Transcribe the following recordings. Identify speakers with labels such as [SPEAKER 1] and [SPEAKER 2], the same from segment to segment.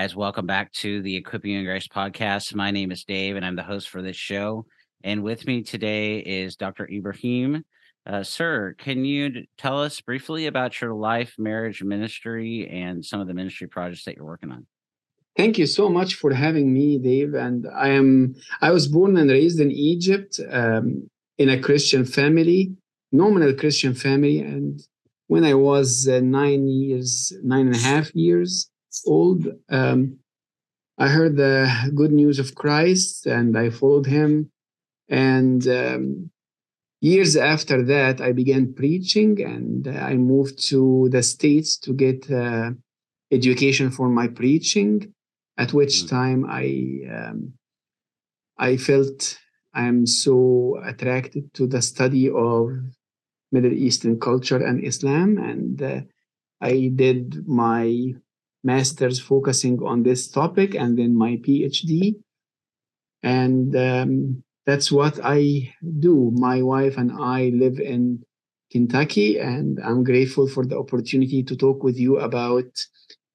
[SPEAKER 1] Guys, welcome back to the Equipping in Grace podcast. My name is Dave, and I'm the host for this show. And with me today is Dr. Ibrahim. Uh, sir, can you tell us briefly about your life, marriage, ministry, and some of the ministry projects that you're working on?
[SPEAKER 2] Thank you so much for having me, Dave. And I am I was born and raised in Egypt um, in a Christian family, nominal Christian family. And when I was uh, nine years, nine and a half years, old, um, I heard the good news of Christ and I followed him. And um, years after that, I began preaching and I moved to the States to get uh, education for my preaching, at which time I, um, I felt I am so attracted to the study of Middle Eastern culture and Islam. And uh, I did my master's focusing on this topic and then my PhD. And um, that's what I do. My wife and I live in Kentucky, and I'm grateful for the opportunity to talk with you about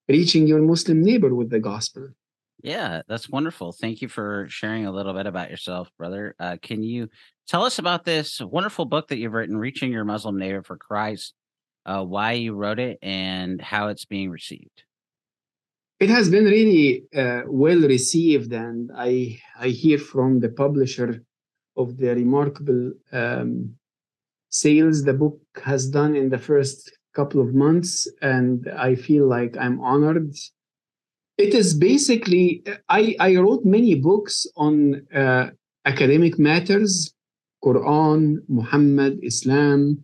[SPEAKER 2] reaching your Muslim neighbor with the gospel.
[SPEAKER 1] Yeah, that's wonderful. Thank you for sharing a little bit about yourself, brother. Uh, can you tell us about this wonderful book that you've written, Reaching Your Muslim Neighbor for Christ, uh, why you wrote it, and how it's being received?
[SPEAKER 2] It has been really uh, well received and i i hear from the publisher of the remarkable um, sales the book has done in the first couple of months and i feel like i'm honored. It is basically i i wrote many books on uh, academic matters quran muhammad islam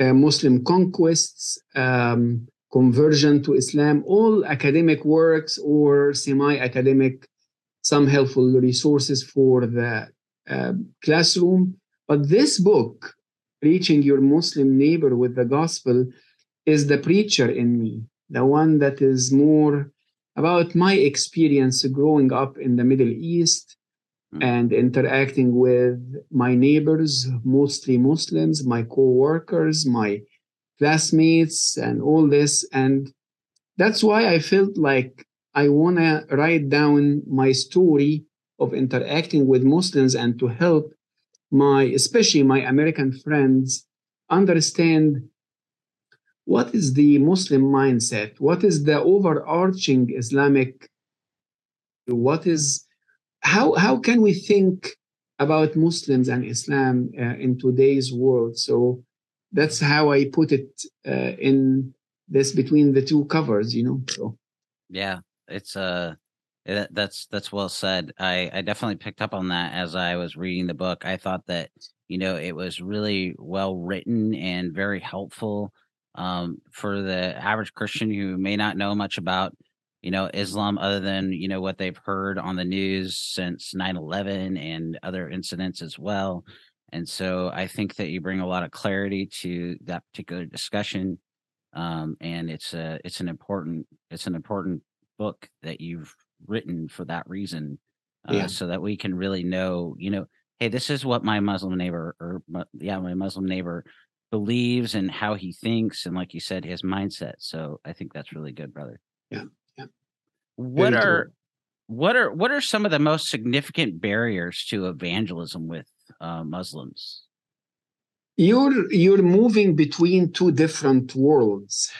[SPEAKER 2] uh, muslim conquests um, conversion to Islam, all academic works or semi academic, some helpful resources for the uh, classroom. But this book, Reaching Your Muslim Neighbor with the Gospel, is the preacher in me, the one that is more about my experience growing up in the Middle East mm. and interacting with my neighbors, mostly Muslims, my co workers, my classmates and all this. And that's why I felt like I want to write down my story of interacting with Muslims and to help my, especially my American friends, understand what is the Muslim mindset? What is the overarching Islamic? What is how how can we think about Muslims and Islam uh, in today's world? So that's how I put it uh, in this between the two covers, you know. So
[SPEAKER 1] yeah, it's uh that's that's well said. I I definitely picked up on that as I was reading the book. I thought that you know it was really well written and very helpful um, for the average Christian who may not know much about you know Islam other than you know what they've heard on the news since 9/11 and other incidents as well. And so I think that you bring a lot of clarity to that particular discussion. Um, and it's a it's an important it's an important book that you've written for that reason, uh, yeah. so that we can really know, you know, hey, this is what my Muslim neighbor or yeah, my Muslim neighbor believes and how he thinks, and like you said, his mindset. So I think that's really good, brother.
[SPEAKER 2] Yeah, yeah.
[SPEAKER 1] What Very are what are what are some of the most significant barriers to evangelism with uh, Muslims?
[SPEAKER 2] You're you're moving between two different worlds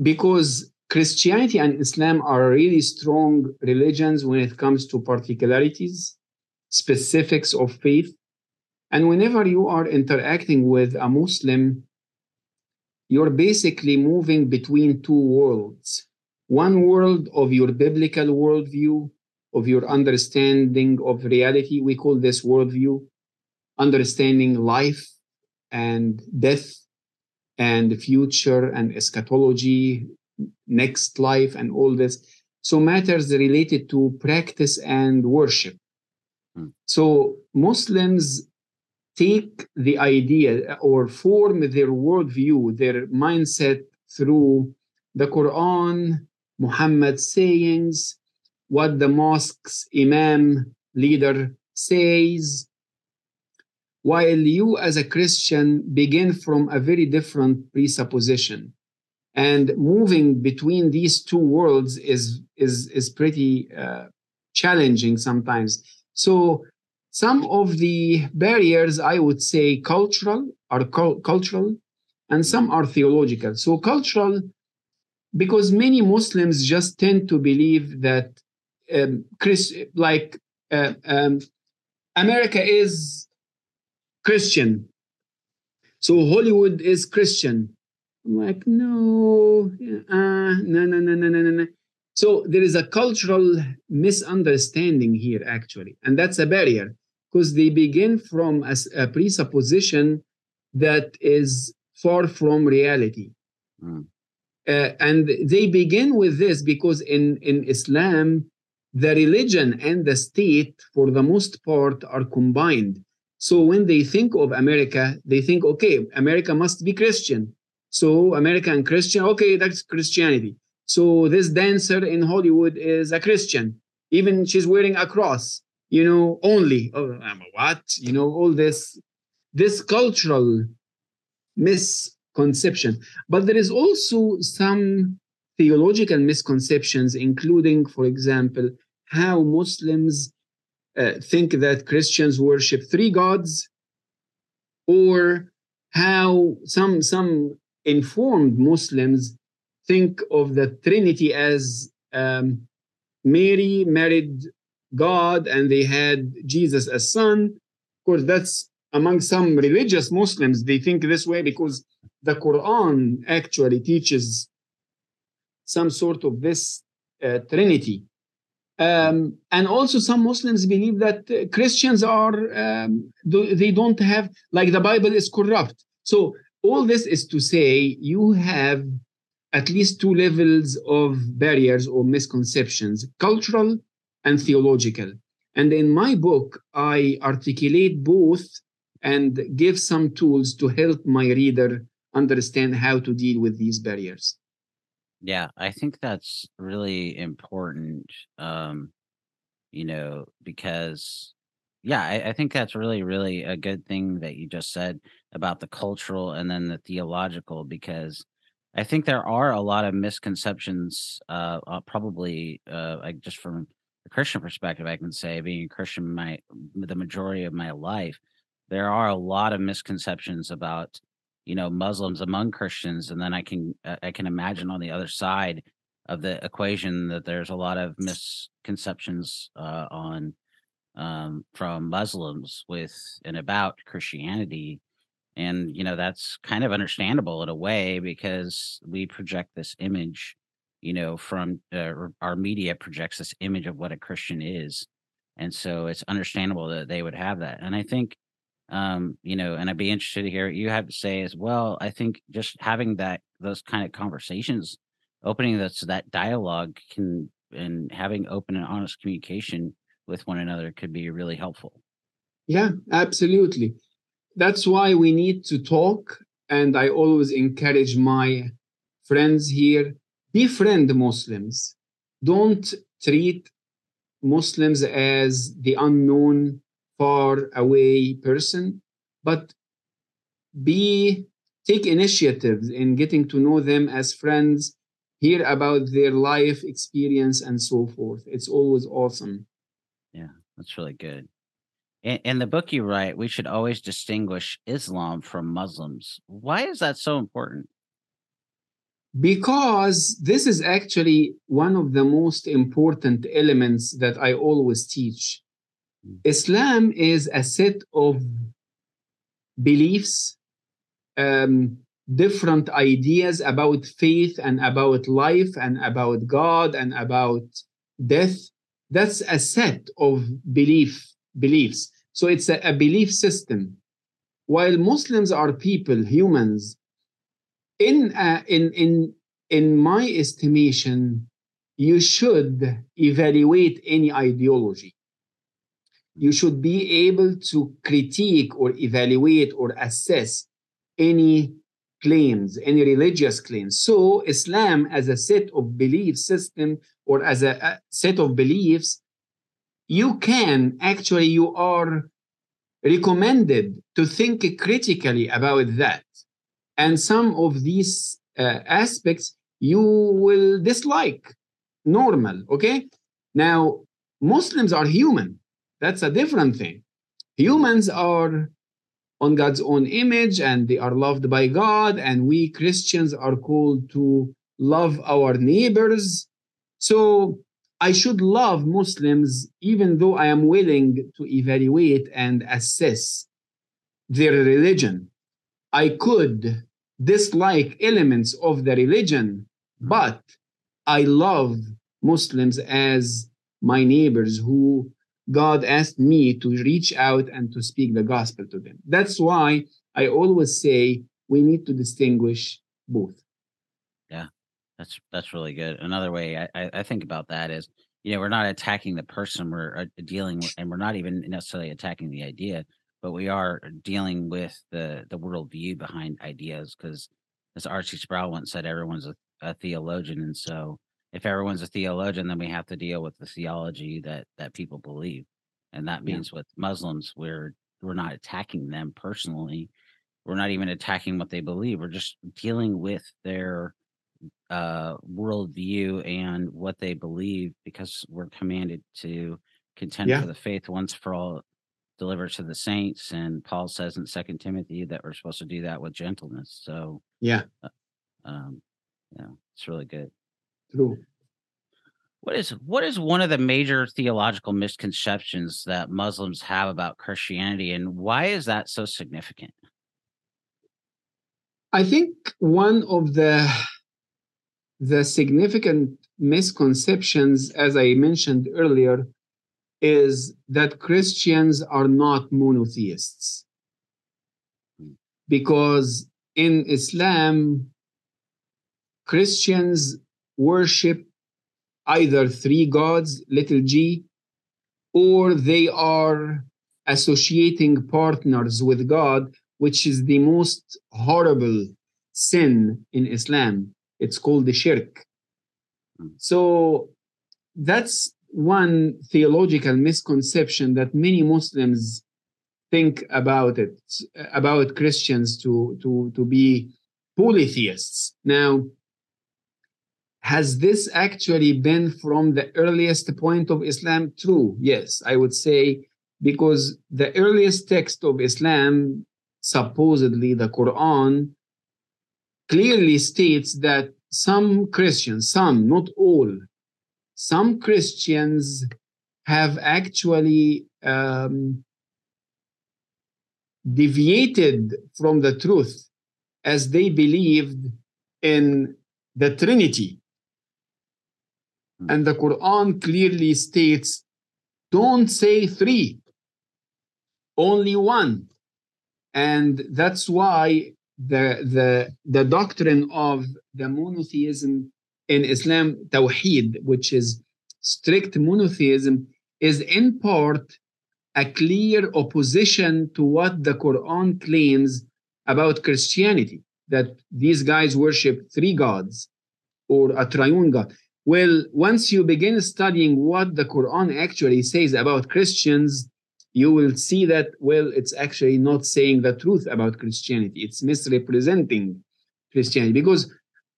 [SPEAKER 2] because Christianity and Islam are really strong religions when it comes to particularities, specifics of faith. And whenever you are interacting with a Muslim, you're basically moving between two worlds. One world of your biblical worldview, of your understanding of reality. We call this worldview, understanding life and death, and the future and eschatology, next life, and all this. So matters related to practice and worship.
[SPEAKER 1] Hmm.
[SPEAKER 2] So Muslims take the idea or form their worldview, their mindset through the Quran, Muhammad's sayings, what the mosque's imam leader says, while you as a Christian begin from a very different presupposition. And moving between these two worlds is, is, is pretty uh, challenging sometimes. So some of the barriers, I would say, cultural are cul- cultural, and some are theological. So cultural, because many Muslims just tend to believe that um, Chris, like uh, um, America is Christian, so Hollywood is Christian. I'm like, no, uh, no, no, no, no, no, no. So there is a cultural misunderstanding here, actually, and that's a barrier because they begin from a, a presupposition that is far from reality.
[SPEAKER 1] Mm.
[SPEAKER 2] Uh, and they begin with this because in, in Islam, the religion and the state, for the most part, are combined. So when they think of America, they think, okay, America must be Christian. So America and Christian, okay, that's Christianity. So this dancer in Hollywood is a Christian. Even she's wearing a cross, you know, only. Oh, um, what? You know, all this, this cultural misconception. But there is also some theological misconceptions, including, for example, how Muslims uh, think that Christians worship three gods, or how some some informed Muslims think of the Trinity as um, Mary married God and they had Jesus as son. Of course, that's among some religious Muslims. They think this way because the Quran actually teaches some sort of this uh, Trinity. Um, and also, some Muslims believe that uh, Christians are, um, they don't have, like the Bible is corrupt. So, all this is to say you have at least two levels of barriers or misconceptions cultural and theological. And in my book, I articulate both and give some tools to help my reader understand how to deal with these barriers.
[SPEAKER 1] Yeah, I think that's really important. Um, you know, because yeah, I, I think that's really, really a good thing that you just said about the cultural and then the theological, because I think there are a lot of misconceptions, uh, uh probably, uh, like just from a Christian perspective, I can say being a Christian my the majority of my life, there are a lot of misconceptions about you know Muslims among Christians, and then I can uh, I can imagine on the other side of the equation that there's a lot of misconceptions uh, on um, from Muslims with and about Christianity, and you know that's kind of understandable in a way because we project this image, you know, from uh, our media projects this image of what a Christian is, and so it's understandable that they would have that, and I think um you know and i'd be interested to hear what you have to say as well. I think just having that those kind of conversations opening this that dialogue can and having open and honest communication with one another could be really helpful.
[SPEAKER 2] Yeah absolutely. That's why we need to talk and i always encourage my friends here befriend muslims. Don't treat muslims as the unknown far away person, but be take initiatives in getting to know them as friends, hear about their life experience and so forth. It's always awesome.
[SPEAKER 1] Yeah, that's really good. In, in the book you write, we should always distinguish Islam from Muslims. Why is that so important?
[SPEAKER 2] Because this is actually one of the most important elements that I always teach Islam is a set of beliefs, um, different ideas about faith and about life and about God and about death. That's a set of belief beliefs. So it's a, a belief system. While Muslims are people, humans, in uh, in in in my estimation, you should evaluate any ideology. You should be able to critique or evaluate or assess any claims, any religious claims. So, Islam, as a set of belief system or as a, a set of beliefs, you can actually, you are recommended to think critically about that. And some of these uh, aspects you will dislike. Normal, okay? Now, Muslims are human. That's a different thing. Humans are on God's own image and they are loved by God, and we Christians are called to love our neighbors. So I should love Muslims even though I am willing to evaluate and assess their religion. I could dislike elements of the religion, but I love Muslims as my neighbors who God asked me to reach out and to speak the gospel to them. That's why I always say we need to distinguish both.
[SPEAKER 1] Yeah, that's that's really good. Another way I, I think about that is, you know, we're not attacking the person we're uh, dealing with, and we're not even necessarily attacking the idea, but we are dealing with the the worldview behind ideas. Because as R.C. Sproul once said, everyone's a, a theologian, and so if everyone's a theologian, then we have to deal with the theology that that people believe, and that means yeah. with Muslims, we're we're not attacking them personally. We're not even attacking what they believe. We're just dealing with their uh, worldview and what they believe because we're commanded to contend yeah. for the faith once for all delivered to the saints and paul says in second timothy that we're supposed to do that with gentleness so
[SPEAKER 2] yeah
[SPEAKER 1] uh, um yeah it's really good
[SPEAKER 2] True.
[SPEAKER 1] What is what is one of the major theological misconceptions that Muslims have about Christianity, and why is that so significant?
[SPEAKER 2] I think one of the the significant misconceptions, as I mentioned earlier, is that Christians are not monotheists. Hmm. Because in Islam, Christians worship either three gods, little g, or they are associating partners with God, which is the most horrible sin in Islam. It's called the shirk. Hmm. So that's one theological misconception that many Muslims think about it, about Christians to, to, to be polytheists. Now, has this actually been from the earliest point of Islam? True, yes, I would say, because the earliest text of Islam, supposedly the Quran, clearly states that some Christians, some, not all, some Christians have actually um, deviated from the truth as they believed in the Trinity. Hmm. And the Quran clearly states don't say three, only one. And that's why the, the, the doctrine of the monotheism in Islam, Tawheed, which is strict monotheism, is in part a clear opposition to what the Quran claims about Christianity, that these guys worship three gods or a triune God. Well, once you begin studying what the Quran actually says about Christians, you will see that, well, it's actually not saying the truth about Christianity. It's misrepresenting Christianity because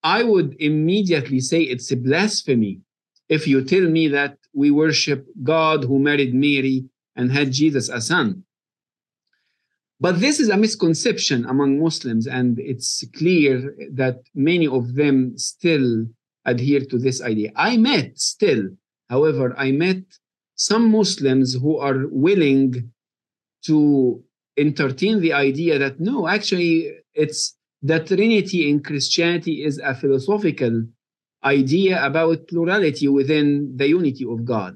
[SPEAKER 2] I would immediately say it's a blasphemy if you tell me that we worship God who married Mary and had Jesus a son. But this is a misconception among Muslims, and it's clear that many of them still adhere to this idea. I met still, however, I met some Muslims who are willing to entertain the idea that no, actually, it's the Trinity in Christianity is a philosophical idea about plurality within the unity of God.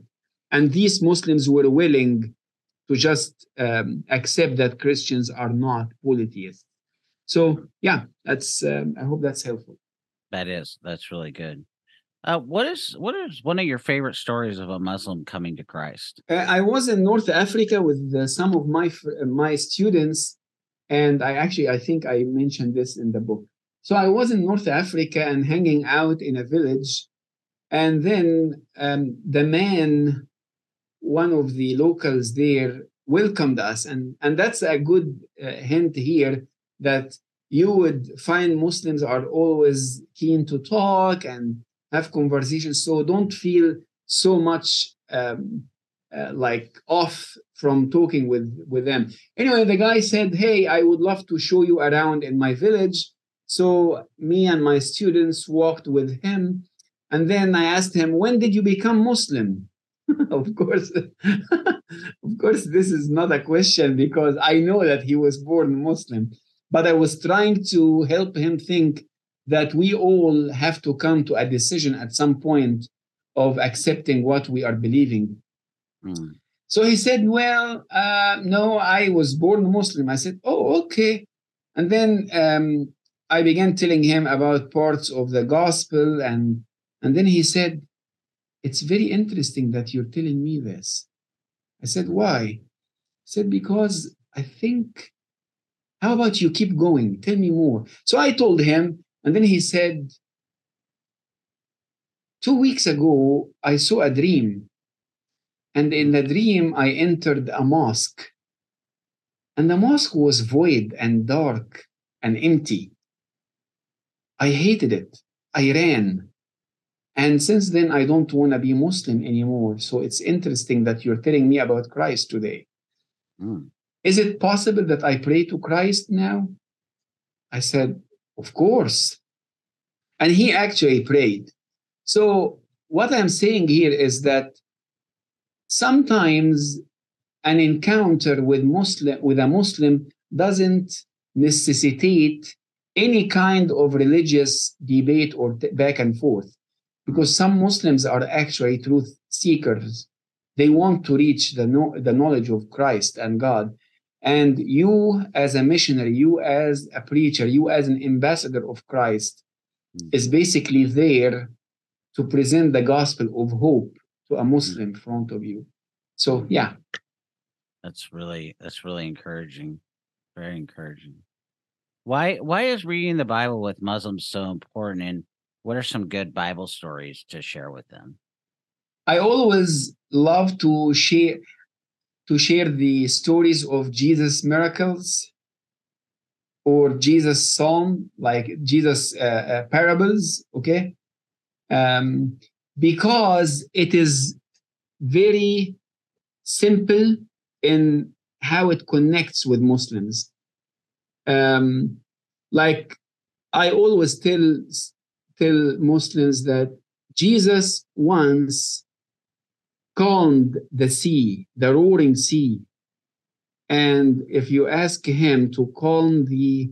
[SPEAKER 2] And these Muslims were willing to just um, accept that Christians are not polytheists. So yeah, that's. Um, I hope that's helpful.
[SPEAKER 1] That is. That's really good. Uh, what is what is one of your favorite stories of a Muslim coming to Christ?
[SPEAKER 2] Uh, I was in North Africa with uh, some of my my students, and I actually I think I mentioned this in the book. So I was in North Africa and hanging out in a village, and then um, the man, one of the locals there, welcomed us, and and that's a good uh, hint here that you would find Muslims are always keen to talk and have conversations. So don't feel so much um, uh, like off from talking with with them. Anyway, the guy said, "Hey, I would love to show you around in my village." So me and my students walked with him, and then I asked him, "When did you become Muslim?" of course, of course, this is not a question because I know that he was born Muslim, but I was trying to help him think that we all have to come to a decision at some point of accepting what we are believing. Mm. So he said, Well, uh, no, I was born Muslim. I said, Oh, okay. And then um, I began telling him about parts of the gospel. And, and then he said, It's very interesting that you're telling me this. I said, Why? He said, Because I think, how about you keep going? Tell me more. So I told him and then he said, Two weeks ago, I saw a dream. And in the dream, I entered a mosque. And the mosque was void and dark and empty. I hated it. I ran. And since then, I don't want to be Muslim anymore. So it's interesting that you're telling me about Christ today. Mm. Is it possible that I pray to Christ now? I said, of course. And he actually prayed. So, what I'm saying here is that sometimes an encounter with Muslim with a Muslim doesn't necessitate any kind of religious debate or t- back and forth because some Muslims are actually truth seekers. They want to reach the, no- the knowledge of Christ and God. And you, as a missionary, you, as a preacher, you, as an ambassador of Christ, mm. is basically there to present the gospel of hope to a Muslim in front of you. So, yeah.
[SPEAKER 1] That's really that's really encouraging. Very encouraging. Why why is reading the Bible with Muslims so important and what are some good Bible stories to share with them?
[SPEAKER 2] I always love to share to share the stories of Jesus' miracles or Jesus' psalm, like Jesus' uh, uh, parables, okay? Um, because it is very simple in how it connects with Muslims. Um, like I always tell tell Muslims that Jesus once calmed the sea, the roaring sea. And if you ask him to calm the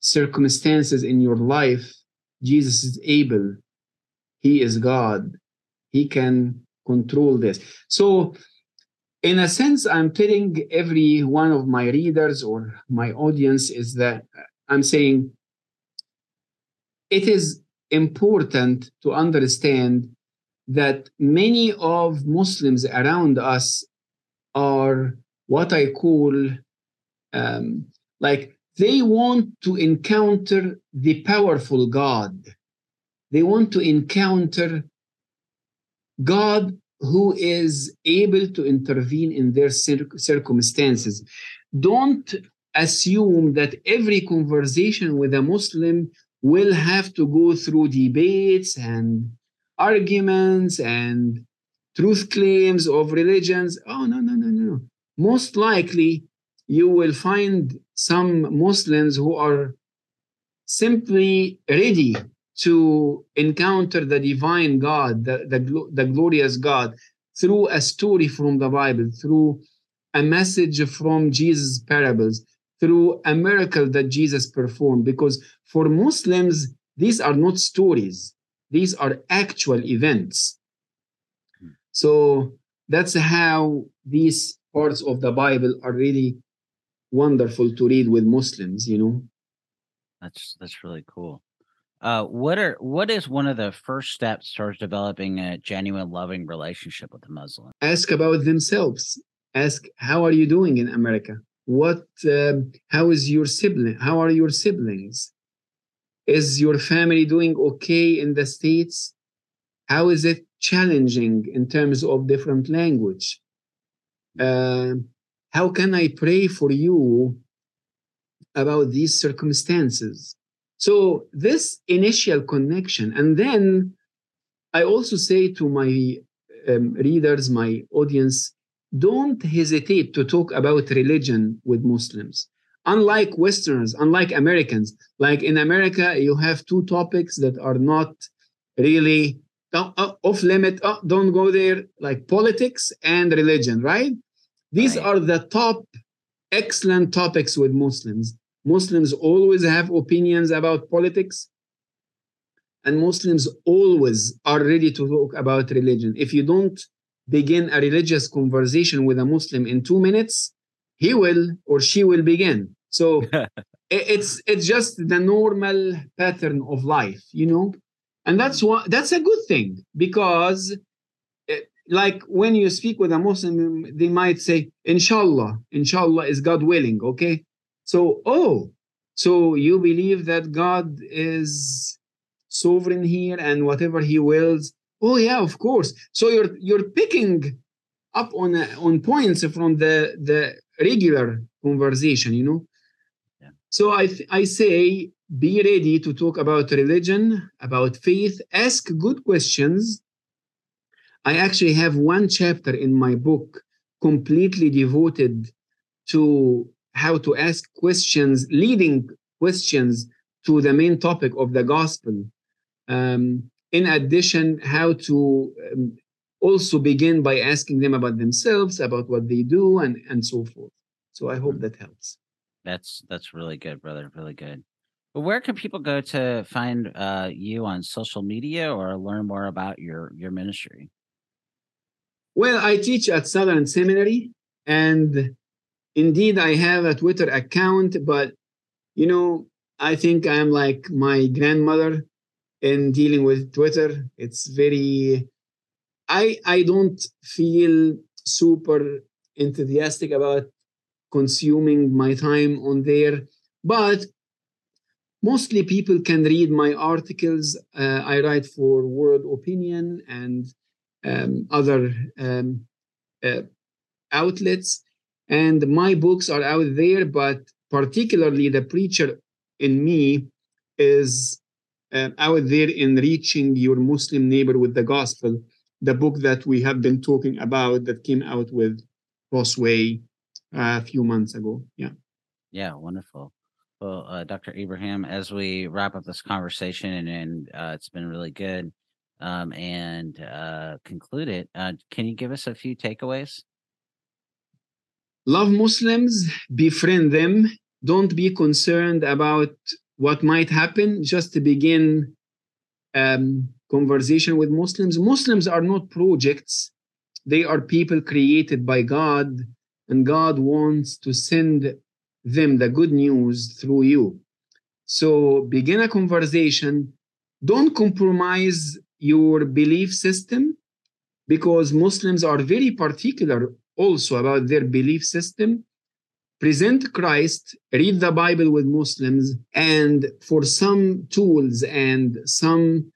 [SPEAKER 2] circumstances in your life, Jesus is able. He is God. He can control this. So, in a sense, I'm telling every one of my readers or my audience is that I'm saying it is important to understand that many of Muslims around us are what I call um, like they want to encounter the powerful God. They want to encounter God who is able to intervene in their cir- circumstances. Don't assume that every conversation with a Muslim will have to go through debates and arguments and truth claims of religions. Oh, no, no, no, no. Most likely, you will find some Muslims who are simply ready to encounter the divine God, the, the, the glorious God, through a story from the Bible, through a message from Jesus' parables, through a miracle that Jesus performed. Because for Muslims, these are not stories, these are actual events. So that's how these parts of the Bible are really wonderful to read with Muslims, you know.
[SPEAKER 1] That's that's really cool. Uh, what are what is one of the first steps towards developing a genuine loving relationship with a Muslim?
[SPEAKER 2] Ask about themselves. Ask how are you doing in America? What um, how is your sibling? How are your siblings? Is your family doing okay in the states? How is it challenging in terms of different language? Uh, how can I pray for you about these circumstances? So this initial connection, and then I also say to my um, readers, my audience, don't hesitate to talk about religion with Muslims. Unlike Westerners, unlike Americans, like in America, you have two topics that are not really uh, off limit. Uh, don't go there, like politics and religion, right? These right. are the top excellent topics with Muslims. Muslims always have opinions about politics, and Muslims always are ready to talk about religion. If you don't begin a religious conversation with a Muslim in two minutes, he will or she will begin. So it's it's just the normal pattern of life, you know, and that's what that's a good thing because like when you speak with a Muslim, they might say, Inshallah, Inshallah is God willing, okay? So, oh, so you believe that God is sovereign here and whatever He wills. Oh yeah, of course. So you're you're picking up on uh, on points from the the regular conversation, you know. Yeah. So I th- I say be ready to talk about religion, about faith. Ask good questions. I actually have one chapter in my book completely devoted to how to ask questions, leading questions to the main topic of the gospel. Um, in addition, how to um, also begin by asking them about themselves, about what they do, and and so forth. So I hope that helps.
[SPEAKER 1] That's that's really good, brother. Really good. But where can people go to find uh, you on social media or learn more about your your ministry?
[SPEAKER 2] Well, I teach at Southern Seminary, and indeed, I have a Twitter account, but you know, I think I'm like my grandmother in dealing with Twitter. It's very, I I don't feel super enthusiastic about consuming my time on there, but mostly people can read my articles. Uh, I write for World Opinion and um, other um, uh, outlets. And my books are out there, but particularly the preacher in me is uh, out there in reaching your Muslim neighbor with the gospel, the book that we have been talking about that came out with Crossway uh, a few months ago. Yeah.
[SPEAKER 1] Yeah, wonderful. Well, uh, Dr. Abraham, as we wrap up this conversation, and, and uh, it's been really good, um, and uh, conclude it. Uh, can you give us a few takeaways?
[SPEAKER 2] Love Muslims, befriend them. Don't be concerned about what might happen. Just to begin um, conversation with Muslims. Muslims are not projects; they are people created by God, and God wants to send them the good news through you. So begin a conversation. Don't compromise your belief system because Muslims are very particular also about their belief system. Present Christ, read the Bible with Muslims, and for some tools and some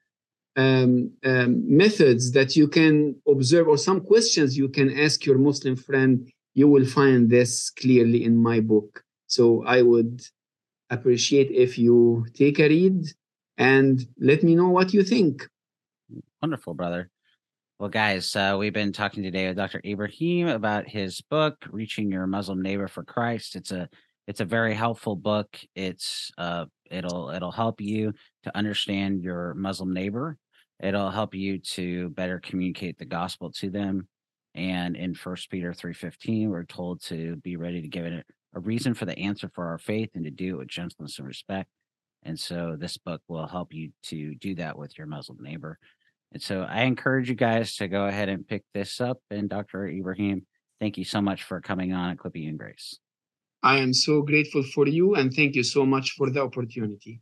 [SPEAKER 2] um, um, methods that you can observe or some questions you can ask your Muslim friend, you will find this clearly in my book. So I would appreciate if you take a read and let me know what you think.
[SPEAKER 1] Wonderful, brother. Well, guys, uh, we've been talking today with Dr. Ibrahim about his book, "Reaching Your Muslim Neighbor for Christ." It's a it's a very helpful book. It's uh, it'll it'll help you to understand your Muslim neighbor. It'll help you to better communicate the gospel to them. And in First Peter three fifteen, we're told to be ready to give it a reason for the answer for our faith and to do it with gentleness and respect. And so this book will help you to do that with your Muslim neighbor. And so I encourage you guys to go ahead and pick this up. And Dr. Ibrahim, thank you so much for coming on Equipping and Grace.
[SPEAKER 2] I am so grateful for you and thank you so much for the opportunity.